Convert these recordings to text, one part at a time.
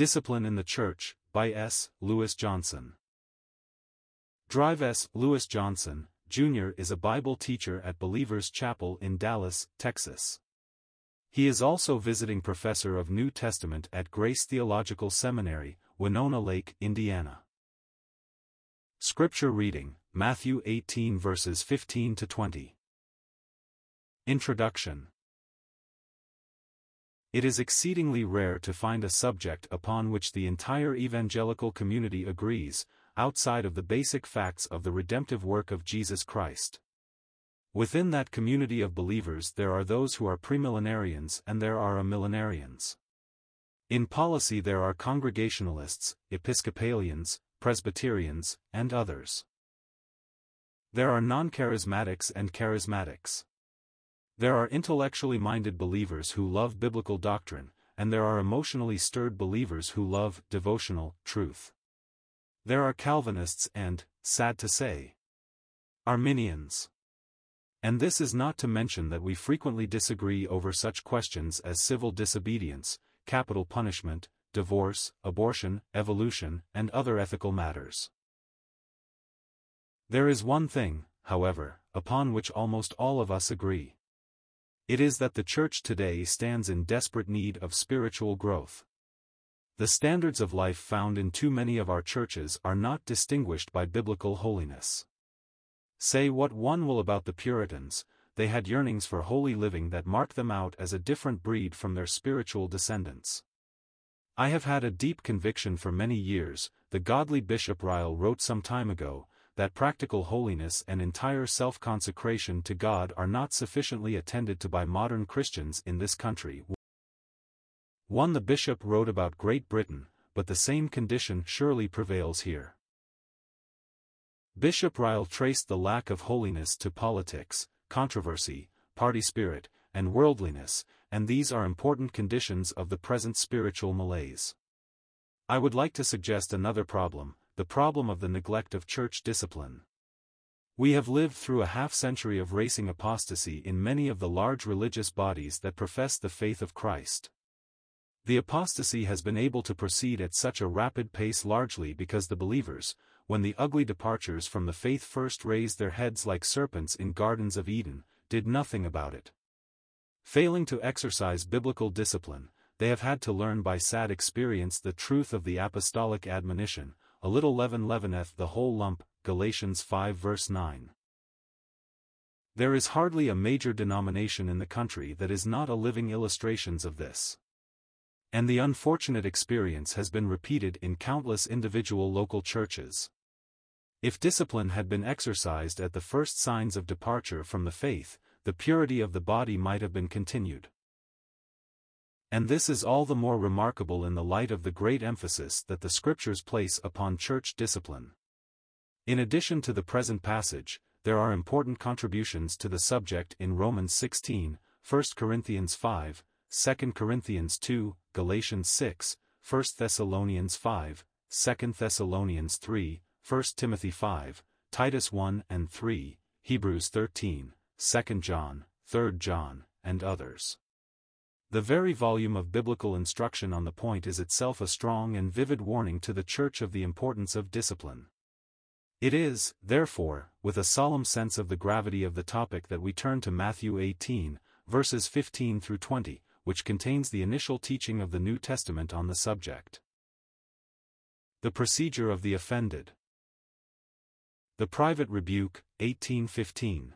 Discipline in the Church, by S. Lewis Johnson. Drive S. Lewis Johnson, Jr. is a Bible teacher at Believers Chapel in Dallas, Texas. He is also visiting professor of New Testament at Grace Theological Seminary, Winona Lake, Indiana. Scripture reading, Matthew 18 verses 15 to 20. Introduction It is exceedingly rare to find a subject upon which the entire evangelical community agrees, outside of the basic facts of the redemptive work of Jesus Christ. Within that community of believers there are those who are premillenarians and there are amillenarians. In polity there are Congregationalists, Episcopalians, Presbyterians, and others. There are non-charismatics and charismatics. There are intellectually minded believers who love biblical doctrine, and there are emotionally stirred believers who love devotional truth. There are Calvinists and, sad to say, Arminians. And this is not to mention that we frequently disagree over such questions as civil disobedience, capital punishment, divorce, abortion, evolution, and other ethical matters. There is one thing, however, upon which almost all of us agree. It is that the Church today stands in desperate need of spiritual growth. The standards of life found in too many of our churches are not distinguished by biblical holiness. Say what one will about the Puritans, they had yearnings for holy living that marked them out as a different breed from their spiritual descendants. I have had a deep conviction for many years, the godly Bishop Ryle wrote some time ago, that practical holiness and entire self-consecration to God are not sufficiently attended to by modern Christians in this country. 1. The bishop wrote about Great Britain, but the same condition surely prevails here. Bishop Ryle traced the lack of holiness to politics, controversy, party spirit, and worldliness, and these are important conditions of the present spiritual malaise. I would like to suggest another problem, the problem of the neglect of church discipline. We have lived through a half-century of racing apostasy in many of the large religious bodies that profess the faith of Christ. The apostasy has been able to proceed at such a rapid pace largely because the believers, when the ugly departures from the faith first raised their heads like serpents in gardens of Eden, did nothing about it. Failing to exercise biblical discipline, they have had to learn by sad experience the truth of the apostolic admonition, a little leaven leaveneth the whole lump, Galatians 5 verse 9. There is hardly a major denomination in the country that is not a living illustrations of this. And the unfortunate experience has been repeated in countless individual local churches. If discipline had been exercised at the first signs of departure from the faith, the purity of the body might have been continued. And this is all the more remarkable in the light of the great emphasis that the Scriptures place upon church discipline. In addition to the present passage, there are important contributions to the subject in Romans 16, 1 Corinthians 5, 2 Corinthians 2, Galatians 6, 1 Thessalonians 5, 2 Thessalonians 3, 1 Timothy 5, Titus 1 and 3, Hebrews 13, 2 John, 3 John, and others. The very volume of biblical instruction on the point is itself a strong and vivid warning to the Church of the importance of discipline. It is, therefore, with a solemn sense of the gravity of the topic that we turn to Matthew 18, verses 15 through 20, which contains the initial teaching of the New Testament on the subject. The procedure of the offended. The private rebuke, 1815.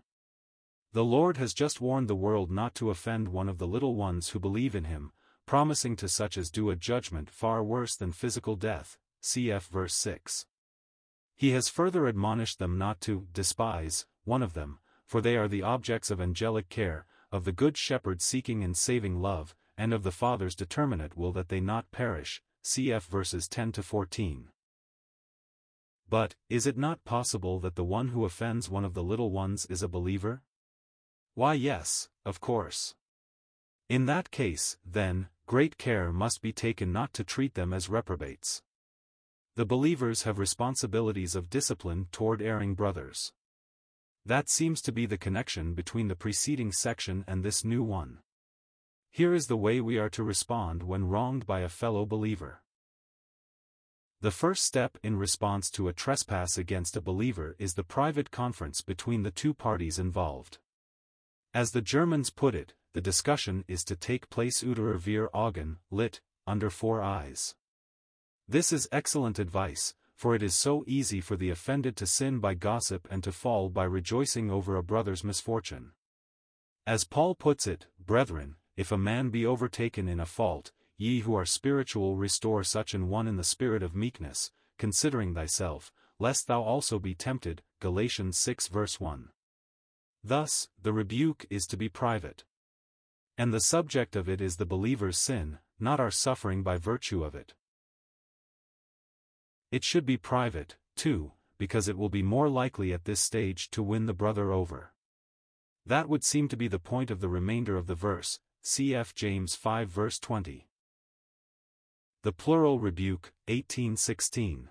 The Lord has just warned the world not to offend one of the little ones who believe in him, promising to such as do a judgment far worse than physical death, cf. verse 6. He has further admonished them not to despise one of them, for they are the objects of angelic care, of the good shepherd seeking and saving love, and of the Father's determinate will that they not perish, cf. verses 10 to 14. But, is it not possible that the one who offends one of the little ones is a believer? Why yes, of course. In that case, then, great care must be taken not to treat them as reprobates. The believers have responsibilities of discipline toward erring brothers. That seems to be the connection between the preceding section and this new one. Here is the way we are to respond when wronged by a fellow believer. The first step in response to a trespass against a believer is the private conference between the two parties involved. As the Germans put it, the discussion is to take place unter vier Augen, lit, under four eyes. This is excellent advice, for it is so easy for the offended to sin by gossip and to fall by rejoicing over a brother's misfortune. As Paul puts it, brethren, if a man be overtaken in a fault, ye who are spiritual restore such an one in the spirit of meekness, considering thyself, lest thou also be tempted. Galatians 6 verse 1. Thus, the rebuke is to be private. And the subject of it is the believer's sin, not our suffering by virtue of it. It should be private, too, because it will be more likely at this stage to win the brother over. That would seem to be the point of the remainder of the verse, cf. James 5 verse 20. The plural rebuke, 1816.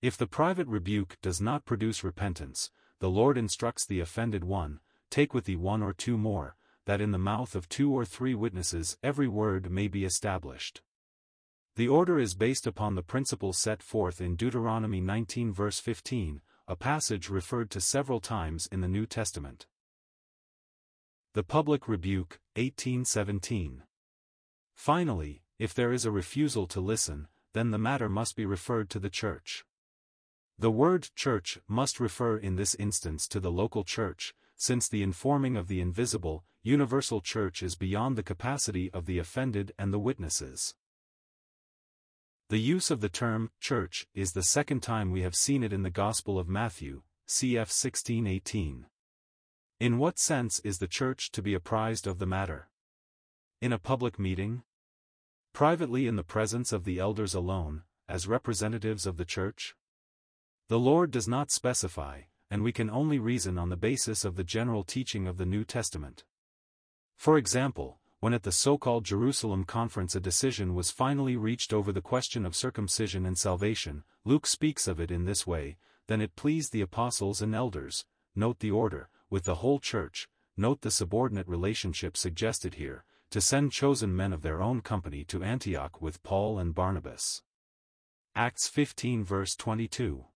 If the private rebuke does not produce repentance, the Lord instructs the offended one, take with thee one or two more, that in the mouth of two or three witnesses every word may be established. The order is based upon the principle set forth in Deuteronomy 19 verse 15, a passage referred to several times in the New Testament. The Public Rebuke, 1817. Finally, if there is a refusal to listen, then the matter must be referred to the church. The word church must refer in this instance to the local church, since the informing of the invisible, universal church is beyond the capacity of the offended and the witnesses. The use of the term, church, is the second time we have seen it in the Gospel of Matthew, cf 1618. In what sense is the church to be apprised of the matter? In a public meeting? Privately in the presence of the elders alone, as representatives of the church? The Lord does not specify, and we can only reason on the basis of the general teaching of the New Testament. For example, when at the so-called Jerusalem conference a decision was finally reached over the question of circumcision and salvation, Luke speaks of it in this way, then it pleased the apostles and elders, note the order, with the whole church, note the subordinate relationship suggested here, to send chosen men of their own company to Antioch with Paul and Barnabas. Acts 15 verse 22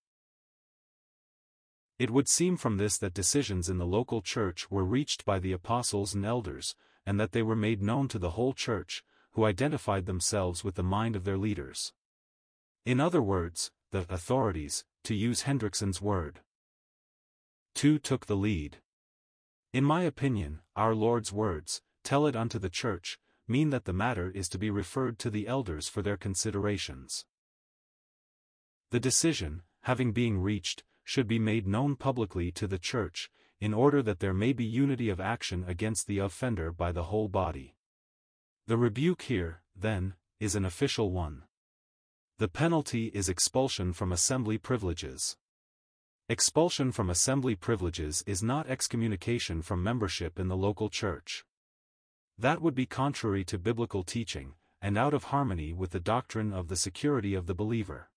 It would seem from this that decisions in the local church were reached by the apostles and elders, and that they were made known to the whole church, who identified themselves with the mind of their leaders. In other words, the authorities, to use Hendriksen's word. Two took the lead. In my opinion, our Lord's words, tell it unto the church, mean that the matter is to be referred to the elders for their considerations. The decision, having been reached, should be made known publicly to the church, in order that there may be unity of action against the offender by the whole body. The rebuke here, then, is an official one. The penalty is expulsion from assembly privileges. Expulsion from assembly privileges is not excommunication from membership in the local church. That would be contrary to biblical teaching, and out of harmony with the doctrine of the security of the believer.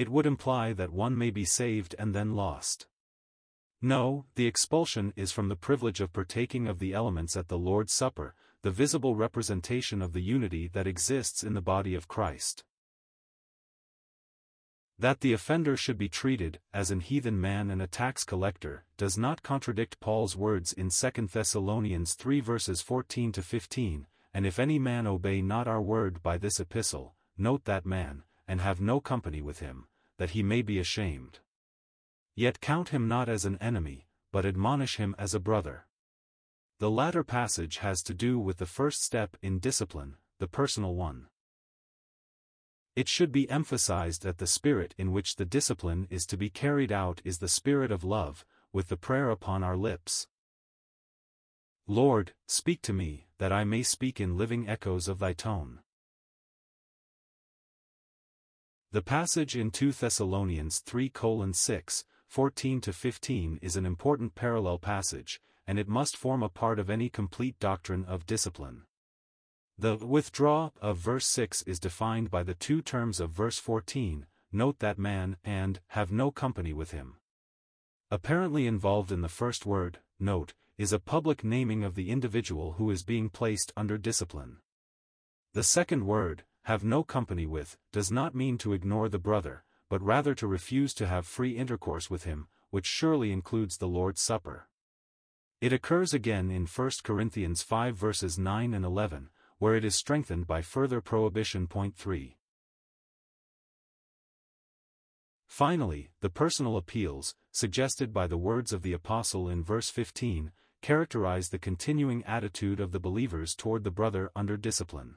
It would imply that one may be saved and then lost. No, the expulsion is from the privilege of partaking of the elements at the Lord's Supper, the visible representation of the unity that exists in the body of Christ. That the offender should be treated as an heathen man and a tax collector does not contradict Paul's words in 2 Thessalonians 3 verses 14 to 15, and if any man obey not our word by this epistle, note that man, and have no company with him, that he may be ashamed. Yet count him not as an enemy, but admonish him as a brother. The latter passage has to do with the first step in discipline, the personal one. It should be emphasized that the spirit in which the discipline is to be carried out is the spirit of love, with the prayer upon our lips. Lord, speak to me, that I may speak in living echoes of thy tone. The passage in 2 Thessalonians 3 6 14-15 is an important parallel passage, and it must form a part of any complete doctrine of discipline. The withdraw of verse 6 is defined by the two terms of verse 14, note that man and have no company with him. Apparently involved in the first word, note, is a public naming of the individual who is being placed under discipline. The second word, have no company with, does not mean to ignore the brother, but rather to refuse to have free intercourse with him, which surely includes the Lord's Supper. It occurs again in 1 Corinthians 5 verses 9 and 11, where it is strengthened by further prohibition. Point 3. Finally, the personal appeals, suggested by the words of the Apostle in verse 15, characterize the continuing attitude of the believers toward the brother under discipline.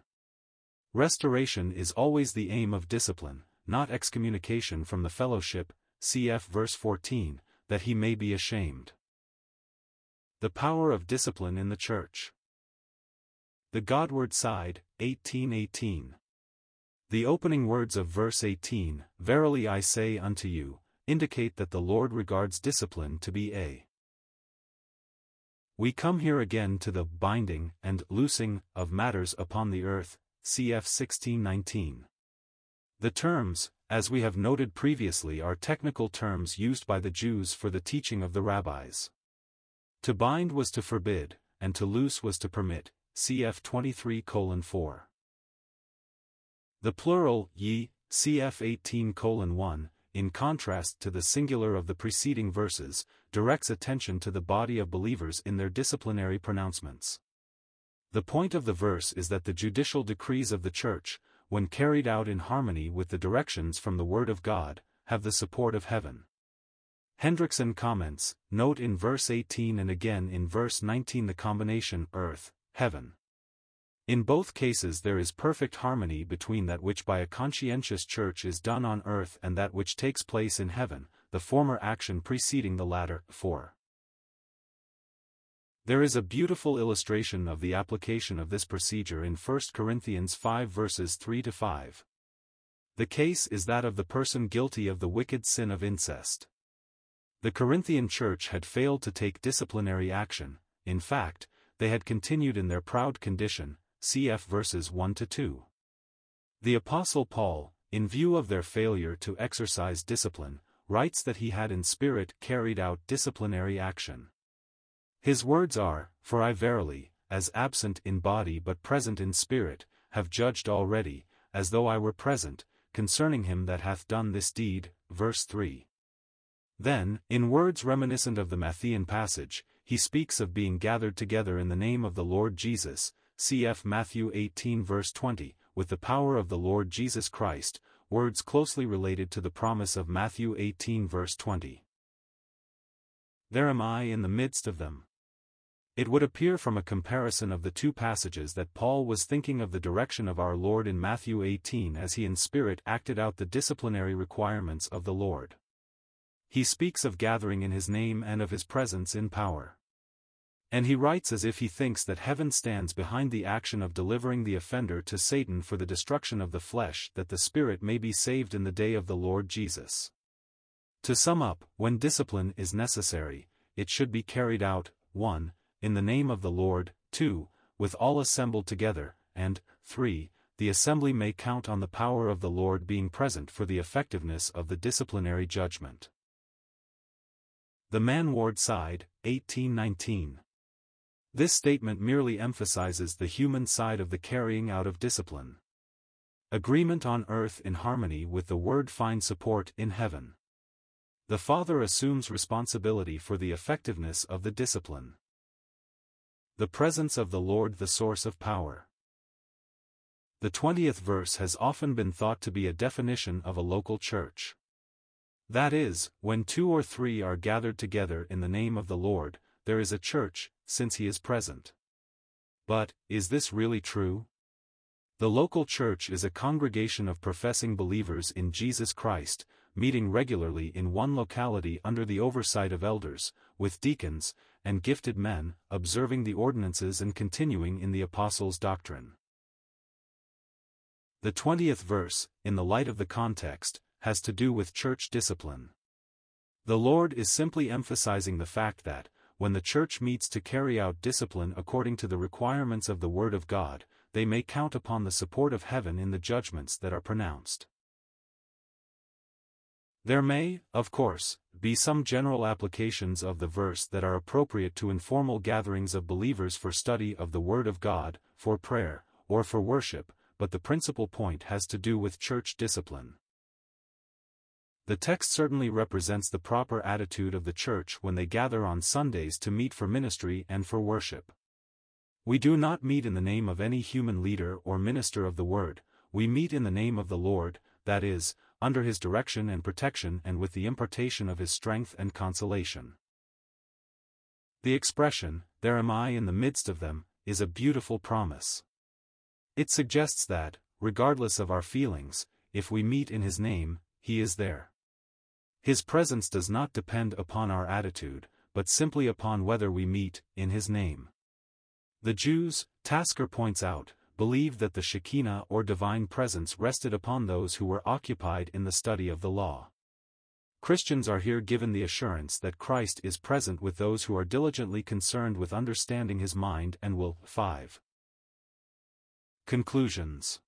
Restoration is always the aim of discipline, not excommunication from the fellowship, cf. verse 14, that he may be ashamed. The power of discipline in the church. The Godward side, 1818. The opening words of verse 18, Verily I say unto you, indicate that the Lord regards discipline to be a. We come here again to the binding and loosing of matters upon the earth, cf 1619. The terms, as we have noted previously are technical terms used by the Jews for the teaching of the rabbis. To bind was to forbid, and to loose was to permit, cf 23 4. The plural, ye, cf 18 1, in contrast to the singular of the preceding verses, directs attention to the body of believers in their disciplinary pronouncements. The point of the verse is that the judicial decrees of the Church, when carried out in harmony with the directions from the Word of God, have the support of heaven. Hendriksen comments, note in verse 18 and again in verse 19 the combination earth, heaven. In both cases there is perfect harmony between that which by a conscientious church is done on earth and that which takes place in heaven, the former action preceding the latter, 4. There is a beautiful illustration of the application of this procedure in 1 Corinthians 5 verses 3 to 5. The case is that of the person guilty of the wicked sin of incest. The Corinthian church had failed to take disciplinary action, in fact, they had continued in their proud condition, cf verses 1 to 2. The Apostle Paul, in view of their failure to exercise discipline, writes that he had in spirit carried out disciplinary action. His words are, For I verily, as absent in body but present in spirit, have judged already, as though I were present, concerning him that hath done this deed, verse 3. Then, in words reminiscent of the Matthean passage, he speaks of being gathered together in the name of the Lord Jesus, cf Matthew 18 verse 20, with the power of the Lord Jesus Christ, words closely related to the promise of Matthew 18 verse 20. There am I in the midst of them. It would appear from a comparison of the two passages that Paul was thinking of the direction of our Lord in Matthew 18 as he in spirit acted out the disciplinary requirements of the Lord. He speaks of gathering in his name and of his presence in power. And he writes as if he thinks that heaven stands behind the action of delivering the offender to Satan for the destruction of the flesh that the spirit may be saved in the day of the Lord Jesus. To sum up, when discipline is necessary, it should be carried out, 1. In the name of the Lord, 2. With all assembled together, and, 3. The assembly may count on the power of the Lord being present for the effectiveness of the disciplinary judgment. The Man Ward Side, 1819 this statement merely emphasizes the human side of the carrying out of discipline. Agreement on earth in harmony with the Word finds support in heaven. The Father assumes responsibility for the effectiveness of the discipline. The presence of the Lord the source of power. The 20th verse has often been thought to be a definition of a local church. That is, when two or three are gathered together in the name of the Lord, there is a church, since he is present. But, is this really true? The local church is a congregation of professing believers in Jesus Christ, meeting regularly in one locality under the oversight of elders, with deacons, and gifted men, observing the ordinances and continuing in the apostles' doctrine. The 20th verse, in the light of the context, has to do with church discipline. The Lord is simply emphasizing the fact that, when the church meets to carry out discipline according to the requirements of the Word of God, they may count upon the support of heaven in the judgments that are pronounced. There may, of course, be some general applications of the verse that are appropriate to informal gatherings of believers for study of the Word of God, for prayer, or for worship, but the principal point has to do with church discipline. The text certainly represents the proper attitude of the church when they gather on Sundays to meet for ministry and for worship. We do not meet in the name of any human leader or minister of the word, we meet in the name of the Lord, that is, under his direction and protection and with the impartation of his strength and consolation. The expression, There am I in the midst of them, is a beautiful promise. It suggests that, regardless of our feelings, if we meet in his name, he is there. His presence does not depend upon our attitude, but simply upon whether we meet, in his name. The Jews, Tasker points out, believed that the Shekinah or divine presence rested upon those who were occupied in the study of the law. Christians are here given the assurance that Christ is present with those who are diligently concerned with understanding his mind and will. 5. Conclusions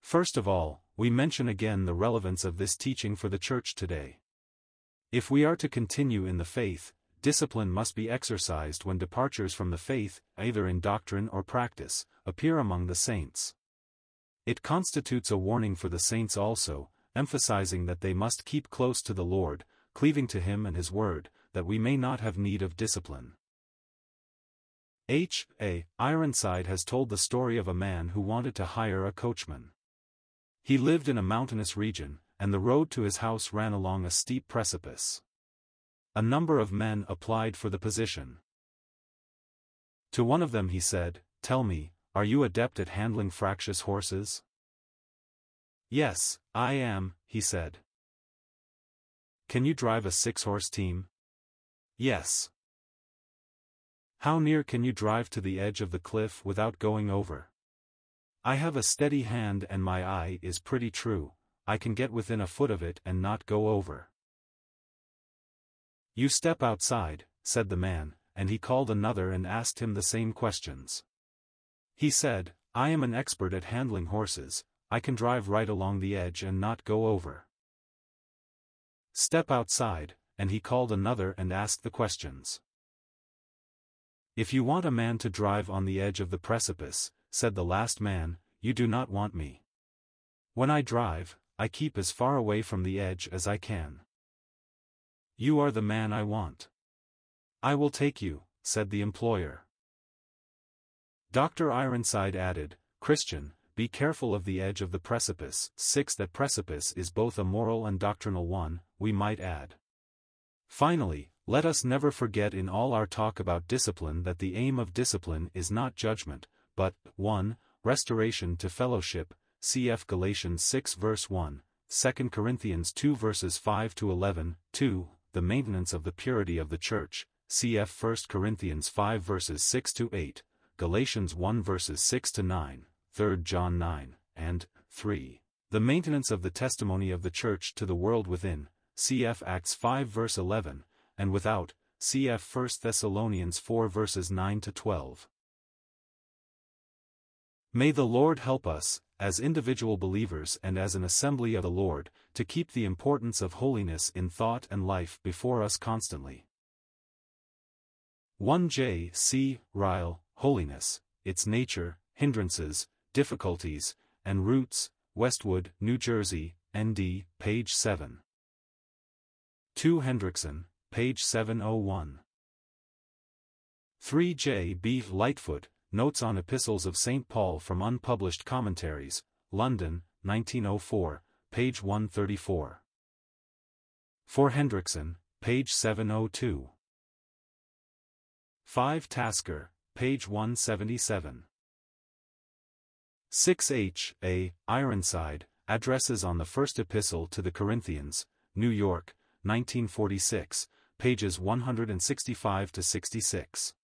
First of all, we mention again the relevance of this teaching for the Church today. If we are to continue in the faith, discipline must be exercised when departures from the faith, either in doctrine or practice, appear among the saints. It constitutes a warning for the saints also, emphasizing that they must keep close to the Lord, cleaving to Him and His Word, that we may not have need of discipline. H. A. Ironside has told the story of a man who wanted to hire a coachman. He lived in a mountainous region, and the road to his house ran along a steep precipice. A number of men applied for the position. To one of them he said, Tell me, are you adept at handling fractious horses? Yes, I am, he said. Can you drive a six-horse team? Yes. How near can you drive to the edge of the cliff without going over? I have a steady hand and my eye is pretty true, I can get within a foot of it and not go over. You step outside, said the man, and he called another and asked him the same questions. He said, I am an expert at handling horses, I can drive right along the edge and not go over. Step outside, and he called another and asked the questions. If you want a man to drive on the edge of the precipice, said the last man, you do not want me. When I drive, I keep as far away from the edge as I can. You are the man I want. I will take you, said the employer. Dr. Ironside added, Christian, be careful of the edge of the precipice. 6. That precipice is both a moral and doctrinal one, we might add. Finally, let us never forget in all our talk about discipline that the aim of discipline is not judgment, but, 1. Restoration to fellowship, cf. Galatians 6 verse 1, 2 Corinthians 2 verses 5 to 11, 2. The maintenance of the purity of the church, cf. 1 Corinthians 5 verses 6 to 8, Galatians 1 verses 6 to 9, 3 John 9, and 3. The maintenance of the testimony of the church to the world within, cf. Acts 5 verse 11, and without, cf. 1 Thessalonians 4 verses 9 to 12. May the Lord help us, as individual believers and as an assembly of the Lord, to keep the importance of holiness in thought and life before us constantly. 1 J. C. Ryle, Holiness, Its Nature, Hindrances, Difficulties, and Roots, Westwood, New Jersey, ND, page 7. 2 Hendriksen, page 701. 3 J. B. Lightfoot, Notes on Epistles of St. Paul from Unpublished Commentaries, London, 1904, page 134. For Hendriksen, page 702. 5 Tasker, page 177. 6 H. A. Ironside, Addresses on the First Epistle to the Corinthians, New York, 1946, pages 165 to 66.